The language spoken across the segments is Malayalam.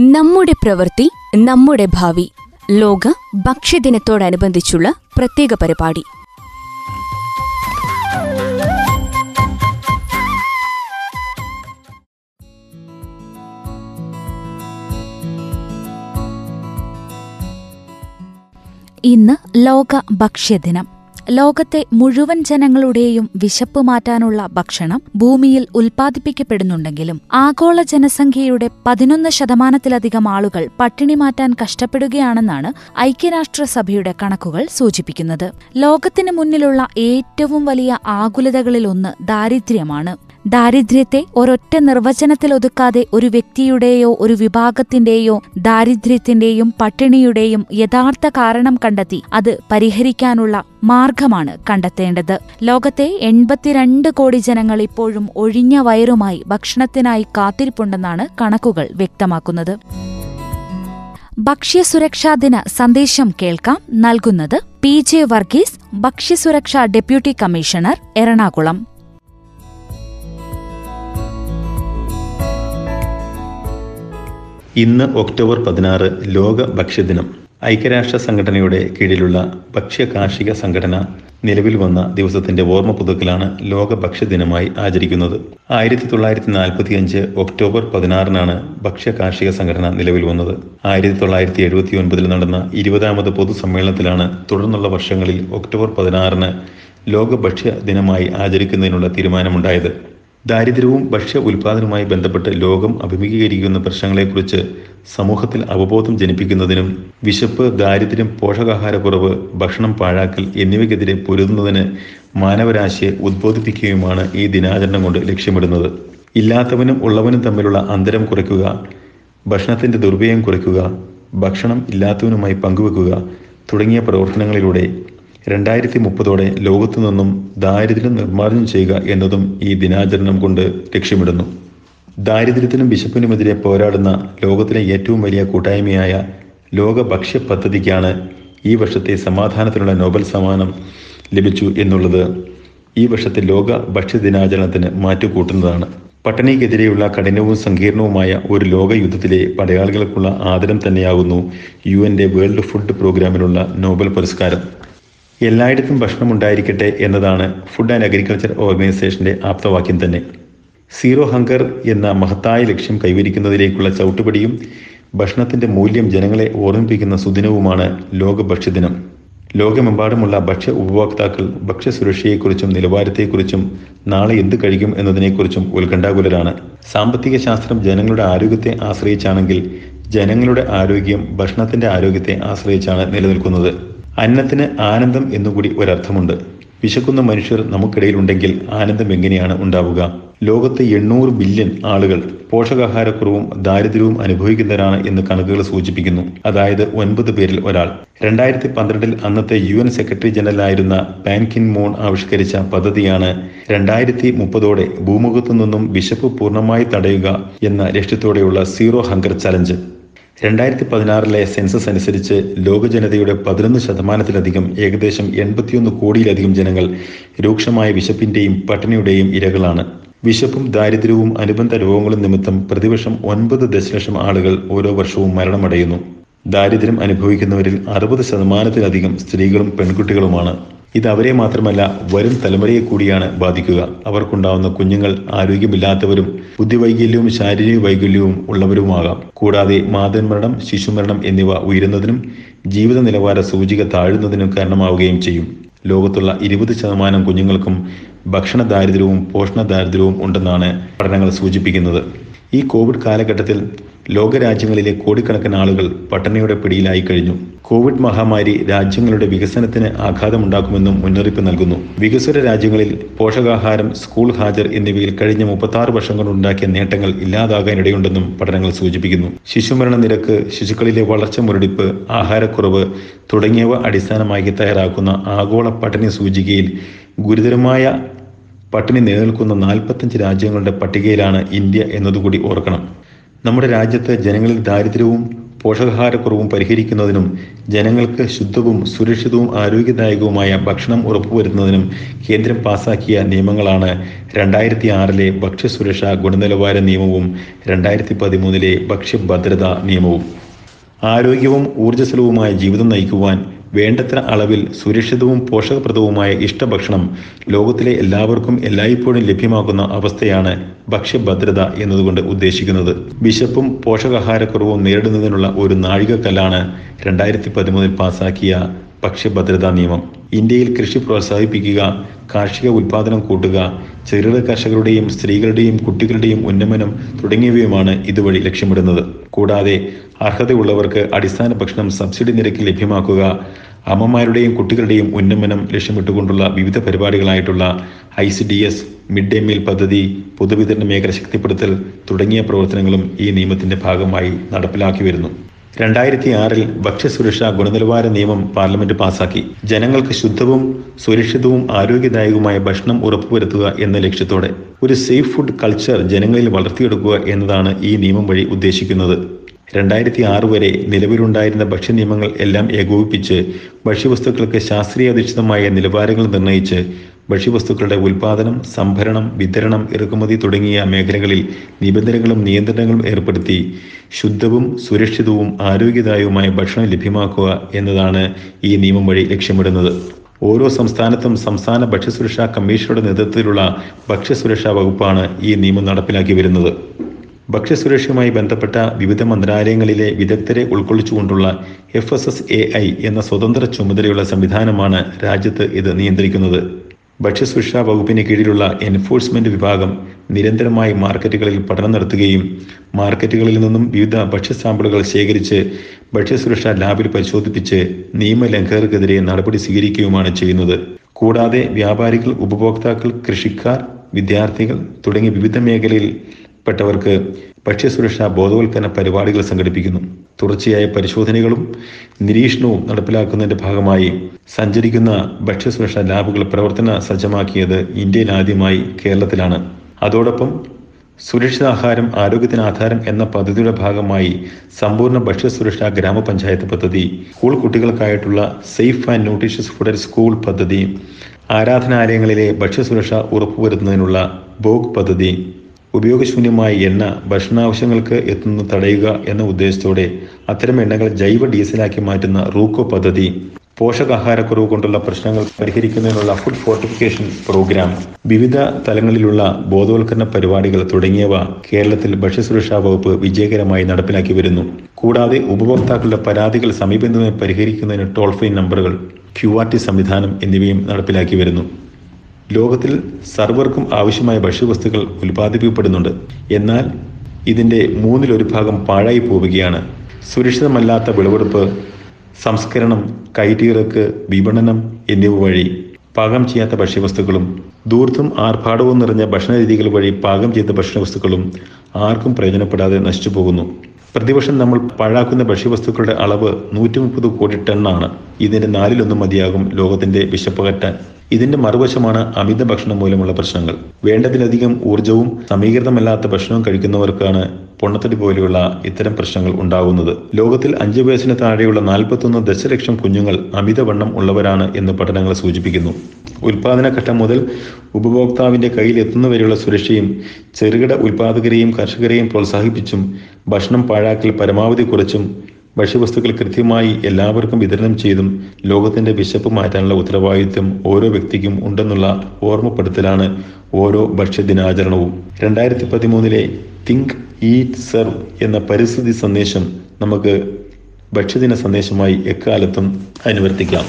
നമ്മുടെ പ്രവൃത്തി നമ്മുടെ ഭാവി ലോക ഭക്ഷ്യദിനത്തോടനുബന്ധിച്ചുള്ള പ്രത്യേക പരിപാടി. ഇന്ന് ലോക ഭക്ഷ്യദിനം. ലോകത്തെ മുഴുവൻ ജനങ്ങളുടെയും വിശപ്പ് മാറ്റാനുള്ള ഭക്ഷണം ഭൂമിയിൽ ഉൽപ്പാദിപ്പിക്കപ്പെടുന്നുണ്ടെങ്കിലും ആഗോള ജനസംഖ്യയുടെ പതിനൊന്ന് ശതമാനത്തിലധികം ആളുകൾ പട്ടിണി മാറ്റാൻ കഷ്ടപ്പെടുകയാണെന്നാണ് ഐക്യരാഷ്ട്രസഭയുടെ കണക്കുകൾ സൂചിപ്പിക്കുന്നത്. ലോകത്തിന് മുന്നിലുള്ള ഏറ്റവും വലിയ ആകുലതകളിലൊന്ന് ദാരിദ്ര്യമാണ്. ദാരിദ്ര്യത്തെ ഒരൊറ്റ നിർവചനത്തിൽ ഒതുക്കാതെ ഒരു വ്യക്തിയുടെയോ ഒരു വിഭാഗത്തിന്റെയോ ദാരിദ്ര്യത്തിന്റെയും പട്ടിണിയുടെയും യഥാർത്ഥ കാരണം കണ്ടെത്തി അത് പരിഹരിക്കാനുള്ള മാർഗമാണ് കണ്ടെത്തേണ്ടത്. ലോകത്തെ എൺപത്തിരണ്ട് കോടി ജനങ്ങൾ ഇപ്പോഴും ഒഴിഞ്ഞ വയറുമായി ഭക്ഷണത്തിനായി കാത്തിരിപ്പുണ്ടെന്നാണ് കണക്കുകൾ വ്യക്തമാക്കുന്നത്. ഭക്ഷ്യസുരക്ഷാ ദിന സന്ദേശം കേൾക്കാം. നൽകുന്നത് പി ജെ വർഗീസ് ഭക്ഷ്യസുരക്ഷാ ഡെപ്യൂട്ടി കമ്മീഷണർ എറണാകുളം. ഇന്ന് ഒക്ടോബർ പതിനാറ് ലോക ഭക്ഷ്യദിനം. ഐക്യരാഷ്ട്ര സംഘടനയുടെ കീഴിലുള്ള ഭക്ഷ്യ കാർഷിക സംഘടന നിലവിൽ വന്ന ദിവസത്തിന്റെ ഓർമ്മ പുതുക്കലാണ് ലോക ഭക്ഷ്യദിനമായി ആചരിക്കുന്നത്. ആയിരത്തി തൊള്ളായിരത്തി നാൽപ്പത്തി അഞ്ച് ഒക്ടോബർ പതിനാറിനാണ് ഭക്ഷ്യ കാർഷിക സംഘടന നിലവിൽ വന്നത്. ആയിരത്തി തൊള്ളായിരത്തി എഴുപത്തി ഒൻപതിൽ നടന്ന ഇരുപതാമത് പൊതുസമ്മേളനത്തിലാണ് തുടർന്നുള്ള വർഷങ്ങളിൽ ഒക്ടോബർ പതിനാറിന് ലോക ഭക്ഷ്യ ദിനമായി ആചരിക്കുന്നതിനുള്ള തീരുമാനമുണ്ടായത്. ദാരിദ്ര്യവും ഭക്ഷ്യ ഉൽപാദനവുമായി ബന്ധപ്പെട്ട് ലോകം അഭിമുഖീകരിക്കുന്ന പ്രശ്നങ്ങളെക്കുറിച്ച് സമൂഹത്തിൽ അവബോധം ജനിപ്പിക്കുന്നതിനും വിശപ്പ് ദാരിദ്ര്യം പോഷകാഹാരക്കുറവ് ഭക്ഷണം പാഴാക്കൽ എന്നിവയ്ക്കെതിരെ പൊരുതുന്നതിന് മാനവരാശിയെ ഉദ്ബോധിപ്പിക്കുകയുമാണ് ഈ ദിനാചരണം കൊണ്ട് ലക്ഷ്യമിടുന്നത്. ഇല്ലാത്തവനും ഉള്ളവനും തമ്മിലുള്ള അന്തരം കുറയ്ക്കുക ഭക്ഷണത്തിന്റെ ദുർവ്യയം കുറയ്ക്കുക ഭക്ഷണം ഇല്ലാത്തവനുമായി പങ്കുവെക്കുക തുടങ്ങിയ പ്രവർത്തനങ്ങളിലൂടെ രണ്ടായിരത്തി മുപ്പതോടെ ലോകത്തു നിന്നും ദാരിദ്ര്യം നിർമ്മാർജനം ചെയ്യുക എന്നതും ഈ ദിനാചരണം കൊണ്ട് ലക്ഷ്യമിടുന്നു. ദാരിദ്ര്യത്തിനും വിശപ്പിനുമെതിരെ പോരാടുന്ന ലോകത്തിലെ ഏറ്റവും വലിയ കൂട്ടായ്മയായ ലോക ഭക്ഷ്യ പദ്ധതിക്കാണ് ഈ വർഷത്തെ സമാധാനത്തിനുള്ള നോബൽ സമ്മാനം ലഭിച്ചു എന്നുള്ളത് ഈ വർഷത്തെ ലോക ഭക്ഷ്യ ദിനാചരണത്തിന് മാറ്റുകൂട്ടുന്നതാണ്. പട്ടിണിക്കെതിരെയുള്ള കഠിനവും സങ്കീർണവുമായ ഒരു ലോക യുദ്ധത്തിലെ പടയാളികൾക്കുള്ള ആദരം തന്നെയാകുന്നു യു എന്റെ വേൾഡ് ഫുഡ് പ്രോഗ്രാമിലുള്ള നോബൽ പുരസ്കാരം. എല്ലായിടത്തും ഭക്ഷണം ഉണ്ടായിരിക്കട്ടെ എന്നതാണ് ഫുഡ് ആൻഡ് അഗ്രികൾച്ചർ ഓർഗനൈസേഷന്റെ ആപ്തവാക്യം തന്നെ. സീറോ ഹങ്കർ എന്ന മഹത്തായ ലക്ഷ്യം കൈവരിക്കുന്നതിലേക്കുള്ള ചവിട്ടുപടിയും ഭക്ഷണത്തിന്റെ മൂല്യം ജനങ്ങളെ ഓർമ്മിപ്പിക്കുന്ന സുദിനവുമാണ് ലോക ഭക്ഷ്യദിനം ലോകമെമ്പാടുമുള്ള ഭക്ഷ്യ ഉപഭോക്താക്കൾ ഭക്ഷ്യസുരക്ഷയെക്കുറിച്ചും നിലവാരത്തെക്കുറിച്ചും നാളെ എന്ത് കഴിക്കും എന്നതിനെക്കുറിച്ചും ഉത്കണ്ഠാകുലരാണ്. സാമ്പത്തിക ശാസ്ത്രം ജനങ്ങളുടെ ആരോഗ്യത്തെ ആശ്രയിച്ചാണെങ്കിൽ ജനങ്ങളുടെ ആരോഗ്യം ഭക്ഷണത്തിന്റെ ആരോഗ്യത്തെ ആശ്രയിച്ചാണ് നിലനിൽക്കുന്നത്. അന്നത്തിന് ആനന്ദം എന്നുകൂടി ഒരർത്ഥമുണ്ട്. വിശക്കുന്ന മനുഷ്യർ നമുക്കിടയിലുണ്ടെങ്കിൽ ആനന്ദം എങ്ങനെയാണ് ഉണ്ടാവുക? ലോകത്ത് എണ്ണൂറ് ബില്യൺ ആളുകൾ പോഷകാഹാരക്കുറവും ദാരിദ്ര്യവും അനുഭവിക്കുന്നവരാണ് എന്ന് കണക്കുകൾ സൂചിപ്പിക്കുന്നു. അതായത് ഒൻപത് പേരിൽ ഒരാൾ. രണ്ടായിരത്തി പന്ത്രണ്ടിൽ അന്നത്തെ യു എൻ സെക്രട്ടറി ജനറലായിരുന്ന പാൻകിൻ മോൺ ആവിഷ്കരിച്ച പദ്ധതിയാണ് രണ്ടായിരത്തി മുപ്പതോടെ ഭൂമുഖത്തു നിന്നും വിശപ്പ് പൂർണമായി തടയുക എന്ന ലക്ഷ്യത്തോടെയുള്ള സീറോ ഹങ്കർ ചലഞ്ച്. രണ്ടായിരത്തി പതിനാറിലെ സെൻസസ് അനുസരിച്ച് ലോക ജനതയുടെ പതിനൊന്ന് ശതമാനത്തിലധികം ഏകദേശം എൺപത്തിയൊന്ന് കോടിയിലധികം ജനങ്ങൾ രൂക്ഷമായ വിശപ്പിന്റെയും പട്ടിണിയുടെയും ഇരകളാണ്. വിശപ്പും ദാരിദ്ര്യവും അനുബന്ധ രോഗങ്ങളും നിമിത്തം പ്രതിവർഷം ഒൻപത് ദശലക്ഷം ആളുകൾ ഓരോ വർഷവും മരണമടയുന്നു. ദാരിദ്ര്യം അനുഭവിക്കുന്നവരിൽ അറുപത് ശതമാനത്തിലധികം സ്ത്രീകളും പെൺകുട്ടികളുമാണ്. ഇത് അവരെ മാത്രമല്ല വരും തലമുറയെ കൂടിയാണ് ബാധിക്കുക. അവർക്കുണ്ടാവുന്ന കുഞ്ഞുങ്ങൾ ആരോഗ്യമില്ലാത്തവരും ബുദ്ധിവൈകല്യവും ശാരീരിക വൈകല്യവും ഉള്ളവരുമാകാം. കൂടാതെ മാതൃമരണം ശിശുമരണം എന്നിവ ഉയരുന്നതിനും ജീവിത നിലവാര സൂചിക താഴുന്നതിനും കാരണമാവുകയും ചെയ്യും. ലോകത്തുള്ള ഇരുപത് ശതമാനം കുഞ്ഞുങ്ങൾക്കും ഭക്ഷണ ദാരിദ്ര്യവും പോഷണ ദാരിദ്ര്യവും ഉണ്ടെന്നാണ് പഠനങ്ങൾ സൂചിപ്പിക്കുന്നത്. ഈ കോവിഡ് കാലഘട്ടത്തിൽ ലോകരാജ്യങ്ങളിലെ കോടിക്കണക്കിന് ആളുകൾ പട്ടിണിയുടെ പിടിയിലായി കഴിഞ്ഞു. കോവിഡ് മഹാമാരി രാജ്യങ്ങളുടെ വികസനത്തിന് ആഘാതമുണ്ടാക്കുമെന്നും മുന്നറിയിപ്പ് നൽകുന്നു. വികസ്വര രാജ്യങ്ങളിൽ പോഷകാഹാരം സ്കൂൾ ഹാജർ എന്നിവയിൽ കഴിഞ്ഞ മുപ്പത്തി ആറ് വർഷം കൊണ്ടുണ്ടാക്കിയ നേട്ടങ്ങൾ ഇല്ലാതാകാനിടയുണ്ടെന്നും പഠനങ്ങൾ സൂചിപ്പിക്കുന്നു. ശിശുമരണ നിരക്ക് ശിശുക്കളിലെ വളർച്ച മുരടിപ്പ് ആഹാരക്കുറവ് തുടങ്ങിയവ അടിസ്ഥാനമാക്കി തയ്യാറാക്കുന്ന ആഗോള പട്ടിണി സൂചികയിൽ ഗുരുതരമായ പട്ടിണി നിലനിൽക്കുന്ന നാൽപ്പത്തഞ്ച് രാജ്യങ്ങളുടെ പട്ടികയിലാണ് ഇന്ത്യ എന്നതുകൂടി ഓർക്കണം. നമ്മുടെ രാജ്യത്ത് ജനങ്ങളിൽ ദാരിദ്ര്യവും പോഷകാഹാരക്കുറവും പരിഹരിക്കുന്നതിനും ജനങ്ങൾക്ക് ശുദ്ധവും സുരക്ഷിതവും ആരോഗ്യദായകവുമായ ഭക്ഷണം ഉറപ്പുവരുത്തുന്നതിനും കേന്ദ്രം പാസാക്കിയ നിയമങ്ങളാണ് രണ്ടായിരത്തി ആറിലെ ഭക്ഷ്യസുരക്ഷാ ഗുണനിലവാര നിയമവും രണ്ടായിരത്തി പതിമൂന്നിലെ ഭക്ഷ്യഭദ്രതാ നിയമവും. ആരോഗ്യവും ഊർജസ്വലവുമായ ജീവിതം നയിക്കുവാൻ വേണ്ടത്ര അളവിൽ സുരക്ഷിതവും പോഷകപ്രദവുമായ ഇഷ്ടഭക്ഷണം ലോകത്തിലെ എല്ലാവർക്കും എല്ലായ്പ്പോഴും ലഭ്യമാകുന്ന അവസ്ഥയാണ് ഭക്ഷ്യഭദ്രത എന്നതുകൊണ്ട് ഉദ്ദേശിക്കുന്നത്. വിശപ്പും പോഷകാഹാരക്കുറവും നേരിടുന്നതിനുള്ള ഒരു നാഴികക്കല്ലാണ് രണ്ടായിരത്തി പതിമൂന്നിൽ പാസാക്കിയ ഭക്ഷ്യഭദ്രതാ നിയമം. ഇന്ത്യയിൽ കൃഷി പ്രോത്സാഹിപ്പിക്കുക കാർഷിക ഉൽപാദനം കൂട്ടുക ചെറുകിട കർഷകരുടെയും സ്ത്രീകളുടെയും കുട്ടികളുടെയും ഉന്നമനം തുടങ്ങിയവയുമാണ് ഇതുവഴി ലക്ഷ്യമിടുന്നത്. കൂടാതെ അർഹതയുള്ളവർക്ക് അടിസ്ഥാന ഭക്ഷണം സബ്സിഡി നിരക്കിൽ ലഭ്യമാക്കുക അമ്മമാരുടെയും കുട്ടികളുടെയും ഉന്നമനം ലക്ഷ്യമിട്ടുകൊണ്ടുള്ള വിവിധ പരിപാടികളായിട്ടുള്ള I C D S mid day meal പദ്ധതി പൊതുവിതരണ മേഖല ശക്തിപ്പെടുത്തൽ തുടങ്ങിയ പ്രവർത്തനങ്ങളും ഈ നിയമത്തിന്റെ ഭാഗമായി നടപ്പിലാക്കി വരുന്നു. രണ്ടായിരത്തി ആറിൽ ഭക്ഷ്യസുരക്ഷാ ഗുണനിലവാര നിയമം പാർലമെന്റ് പാസാക്കി. ജനങ്ങൾക്ക് ശുദ്ധവും സുരക്ഷിതവും ആരോഗ്യദായകവുമായ ഭക്ഷണം ഉറപ്പുവരുത്തുക എന്ന ലക്ഷ്യത്തോടെ ഒരു സേഫ് ഫുഡ് കൾച്ചർ ജനങ്ങളിൽ വളർത്തിയെടുക്കുക എന്നതാണ് ഈ നിയമം വഴി ഉദ്ദേശിക്കുന്നത്. രണ്ടായിരത്തി ആറ് വരെ നിലവിലുണ്ടായിരുന്ന ഭക്ഷ്യ നിയമങ്ങൾ എല്ലാം ഏകോപിപ്പിച്ച് ഭക്ഷ്യവസ്തുക്കൾക്ക് ശാസ്ത്രീയാധിഷ്ഠിതമായ നിലവാരങ്ങൾ നിർണയിച്ച് ഭക്ഷ്യവസ്തുക്കളുടെ ഉൽപാദനം സംഭരണം വിതരണം ഇറക്കുമതി തുടങ്ങിയ മേഖലകളിൽ നിബന്ധനകളും നിയന്ത്രണങ്ങളും ഏർപ്പെടുത്തി ശുദ്ധവും സുരക്ഷിതവും ആരോഗ്യദായവുമായ ഭക്ഷണം ലഭ്യമാക്കുക എന്നതാണ് ഈ നിയമം വഴി ലക്ഷ്യമിടുന്നത്. ഓരോ സംസ്ഥാനത്തും സംസ്ഥാന ഭക്ഷ്യസുരക്ഷാ കമ്മീഷനുടെ നേതൃത്വത്തിലുള്ള ഭക്ഷ്യസുരക്ഷാ വകുപ്പാണ് ഈ നിയമം നടപ്പിലാക്കി വരുന്നത്. ഭക്ഷ്യസുരക്ഷയുമായി ബന്ധപ്പെട്ട വിവിധ മന്ത്രാലയങ്ങളിലെ വിദഗ്ധരെ ഉൾക്കൊള്ളിച്ചുകൊണ്ടുള്ള F S S A I എന്ന സ്വതന്ത്ര ചുമതലയുള്ള സംവിധാനമാണ് രാജ്യത്ത് ഇത് നിയന്ത്രിക്കുന്നത്. ഭക്ഷ്യസുരക്ഷാ വകുപ്പിന് കീഴിലുള്ള എൻഫോഴ്സ്മെന്റ് വിഭാഗം നിരന്തരമായി മാർക്കറ്റുകളിൽ പഠനം നടത്തുകയും മാർക്കറ്റുകളിൽ നിന്നും വിവിധ ഭക്ഷ്യ സാമ്പിളുകൾ ശേഖരിച്ച് ഭക്ഷ്യസുരക്ഷാ ലാബിൽ പരിശോധിപ്പിച്ച് നിയമലംഘകർക്കെതിരെ നടപടി സ്വീകരിക്കുകയുമാണ് ചെയ്യുന്നത്. കൂടാതെ വ്യാപാരികൾ ഉപഭോക്താക്കൾ കൃഷിക്കാർ വിദ്യാർത്ഥികൾ തുടങ്ങി വിവിധ മേഖലയിൽ പെട്ടവർക്ക് ഭക്ഷ്യസുരക്ഷാ ബോധവൽക്കരണ പരിപാടികൾ സംഘടിപ്പിക്കുന്നു. തുടർച്ചയായ പരിശോധനകളും നിരീക്ഷണവും നടപ്പിലാക്കുന്നതിന്റെ ഭാഗമായി സഞ്ചരിക്കുന്ന ഭക്ഷ്യസുരക്ഷാ ലാബുകൾ പ്രവർത്തന സജ്ജമാക്കിയത് ഇന്ത്യയിൽ ആദ്യമായി കേരളത്തിലാണ്. അതോടൊപ്പം സുരക്ഷിത ആഹാരം ആരോഗ്യത്തിന് ആധാരം എന്ന പദ്ധതിയുടെ ഭാഗമായി സമ്പൂർണ ഭക്ഷ്യസുരക്ഷാ ഗ്രാമപഞ്ചായത്ത് പദ്ധതി school കുട്ടികൾക്കായിട്ടുള്ള safe and nutritious food school പദ്ധതി ആരാധനാലയങ്ങളിലെ ഭക്ഷ്യസുരക്ഷ ഉറപ്പുവരുത്തുന്നതിനുള്ള ബോഗ് പദ്ധതി ഉപയോഗശൂന്യമായ എണ്ണ ഭക്ഷണാവശ്യങ്ങൾക്ക് എത്തുന്നത് തടയുക എന്ന ഉദ്ദേശത്തോടെ അത്തരം എണ്ണകൾ ജൈവ ഡീസലാക്കി മാറ്റുന്ന റൂക്കോ പദ്ധതി പോഷകാഹാരക്കുറവ് കൊണ്ടുള്ള പ്രശ്നങ്ങൾ പരിഹരിക്കുന്നതിനുള്ള ഫുഡ് ഫോർട്ടിഫിക്കേഷൻ പ്രോഗ്രാം വിവിധ തലങ്ങളിലുള്ള ബോധവൽക്കരണ പരിപാടികൾ തുടങ്ങിയവ കേരളത്തിൽ ഭക്ഷ്യസുരക്ഷാ വകുപ്പ് വിജയകരമായി നടപ്പിലാക്കി വരുന്നു. കൂടാതെ ഉപഭോക്താക്കളുടെ പരാതികൾ സമീപം പരിഹരിക്കുന്നതിന് ടോൾ ഫ്രീ നമ്പറുകൾ ക്യു ആർ ടി സംവിധാനം എന്നിവയും നടപ്പിലാക്കി വരുന്നു. ലോകത്തിൽ സർവർക്കും ആവശ്യമായ ഭക്ഷ്യവസ്തുക്കൾ ഉൽപ്പാദിപ്പിക്കപ്പെടുന്നുണ്ട്. എന്നാൽ ഇതിന്റെ മൂന്നിലൊരു ഭാഗം പാഴായി പോവുകയാണ്. സുരക്ഷിതമല്ലാത്ത വിളവെടുപ്പ് സംസ്കരണം കയറ്റിയിറക്ക് വിപണനം എന്നിവ വഴി പാകം ചെയ്യാത്ത ഭക്ഷ്യവസ്തുക്കളും ദൂർത്തും ആർഭാടവും നിറഞ്ഞ ഭക്ഷണരീതികൾ വഴി പാകം ചെയ്ത ഭക്ഷണവസ്തുക്കളും ആർക്കും പ്രയോജനപ്പെടാതെ നശിച്ചു പോകുന്നു. പ്രതിവർഷം നമ്മൾ പാഴാക്കുന്ന ഭക്ഷ്യവസ്തുക്കളുടെ അളവ് നൂറ്റി മുപ്പത് കോടി ടണ്ണാണ്. ഇതിന്റെ നാലിലൊന്നും മതിയാകും ലോകത്തിന്റെ വിശപ്പകറ്റാൻ. ഇതിന്റെ മറുവശമാണ് അമിത ഭക്ഷണം മൂലമുള്ള പ്രശ്നങ്ങൾ. വേണ്ടതിലധികം ഊർജവും സമീകൃതമല്ലാത്ത ഭക്ഷണവും കഴിക്കുന്നവർക്കാണ് പൊണ്ണത്തടി പോലെയുള്ള ഇത്തരം പ്രശ്നങ്ങൾ ഉണ്ടാകുന്നത്. ലോകത്തിൽ അഞ്ചു വയസ്സിന് താഴെയുള്ള നാൽപ്പത്തൊന്ന് ദശലക്ഷം കുഞ്ഞുങ്ങൾ അമിതവണ്ണം ഉള്ളവരാണ് എന്ന് പഠനങ്ങൾ സൂചിപ്പിക്കുന്നു. ഉൽപാദന ഘട്ടം മുതൽ ഉപഭോക്താവിന്റെ കയ്യിൽ എത്തുന്നവരെയുള്ള സുരക്ഷയും ചെറുകിട ഉൽപാദകരെയും കർഷകരെയും പ്രോത്സാഹിപ്പിച്ചും ഭക്ഷണം പാഴാക്കൽ പരമാവധി കുറച്ചും ഭക്ഷ്യവസ്തുക്കൾ കൃത്യമായി എല്ലാവർക്കും വിതരണം ചെയ്തും ലോകത്തിന്റെ വിശപ്പ് മാറ്റാനുള്ള ഉത്തരവാദിത്വം ഓരോ വ്യക്തിക്കും ഉണ്ടെന്നുള്ള ഓർമ്മപ്പെടുത്തലാണ് ഓരോ ഭക്ഷ്യദിനാചരണവും. രണ്ടായിരത്തി പതിമൂന്നിലെ തിങ്ക് ഈറ്റ് സെർവ് എന്ന പരിസ്ഥിതി സന്ദേശം നമുക്ക് ഭക്ഷ്യദിന സന്ദേശമായി എക്കാലത്തും അനുവർത്തിക്കാം.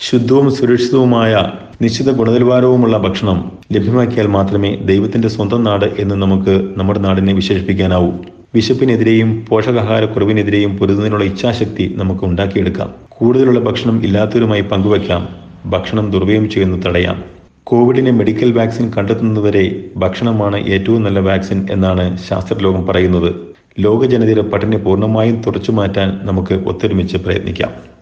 ശുദ്ധവും സുരക്ഷിതവുമായ നിശ്ചിത ഗുണനിലവാരവുമുള്ള ഭക്ഷണം ലഭ്യമാക്കിയാൽ മാത്രമേ ദൈവത്തിന്റെ സ്വന്തം നാട് എന്ന് നമുക്ക് നമ്മുടെ നാടിനെ വിശേഷിപ്പിക്കാനാവൂ. വിശപ്പിനെതിരെയും പോഷകാഹാരക്കുറവിനെതിരെയും പൊരുതുന്നതിനുള്ള ഇച്ഛാശക്തി നമുക്ക് ഉണ്ടാക്കിയെടുക്കാം. കൂടുതലുള്ള ഭക്ഷണം ഇല്ലാത്തവരുമായി പങ്കുവയ്ക്കാം. ഭക്ഷണം ദുർവ്യം ചെയ്യുന്ന തടയാം. കോവിഡിനെ മെഡിക്കൽ വാക്സിൻ കണ്ടെത്തുന്നതുവരെ ഭക്ഷണമാണ് ഏറ്റവും നല്ല വാക്സിൻ എന്നാണ് ശാസ്ത്രലോകം പറയുന്നത്. ലോക ജനതയുടെ പട്ടിണി പൂർണമായും തുറച്ചു മാറ്റാൻ നമുക്ക് ഒത്തൊരുമിച്ച് പ്രയത്നിക്കാം.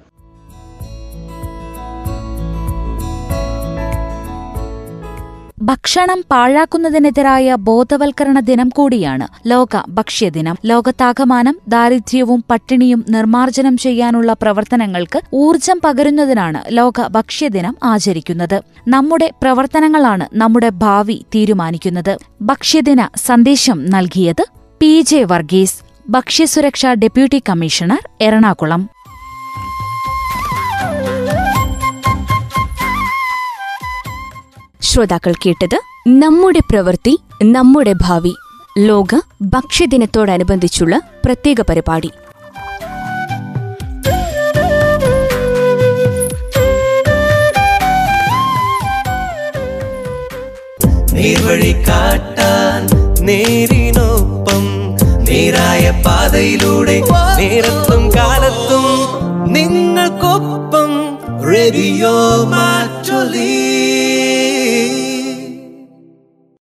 ഭക്ഷണം പാഴാക്കുന്നതിനെതിരായ ബോധവൽക്കരണ ദിനം കൂടിയാണ് ലോക ഭക്ഷ്യദിനം. ലോകത്താകമാനം ദാരിദ്ര്യവും പട്ടിണിയും നിർമ്മാർജനം ചെയ്യാനുള്ള പ്രവർത്തനങ്ങൾക്ക് ഊർജം പകരുന്നതിനാണ് ലോക ഭക്ഷ്യദിനം ആചരിക്കുന്നത്. നമ്മുടെ പ്രവർത്തനങ്ങളാണ് നമ്മുടെ ഭാവി തീരുമാനിക്കുന്നത്. ഭക്ഷ്യദിന സന്ദേശം നൽകിയത് പി ജെ വർഗീസ്. ഭക്ഷ്യസുരക്ഷാ ഡെപ്യൂട്ടി കമ്മീഷണർ എറണാകുളം. ശ്രോതാക്കൾ കേട്ടത് നമ്മുടെ പ്രവൃത്തി നമ്മുടെ ഭാവി ലോക ഭക്ഷ്യദിനത്തോടനുബന്ധിച്ചുള്ള പ്രത്യേക പരിപാടി. കാട്ടാൻ നേരിനൊപ്പം നേരായ പാതയിലൂടെ നേരത്തും കാലത്തും നിങ്ങൾക്കൊപ്പം റേഡിയോ മാറ്റൊലി.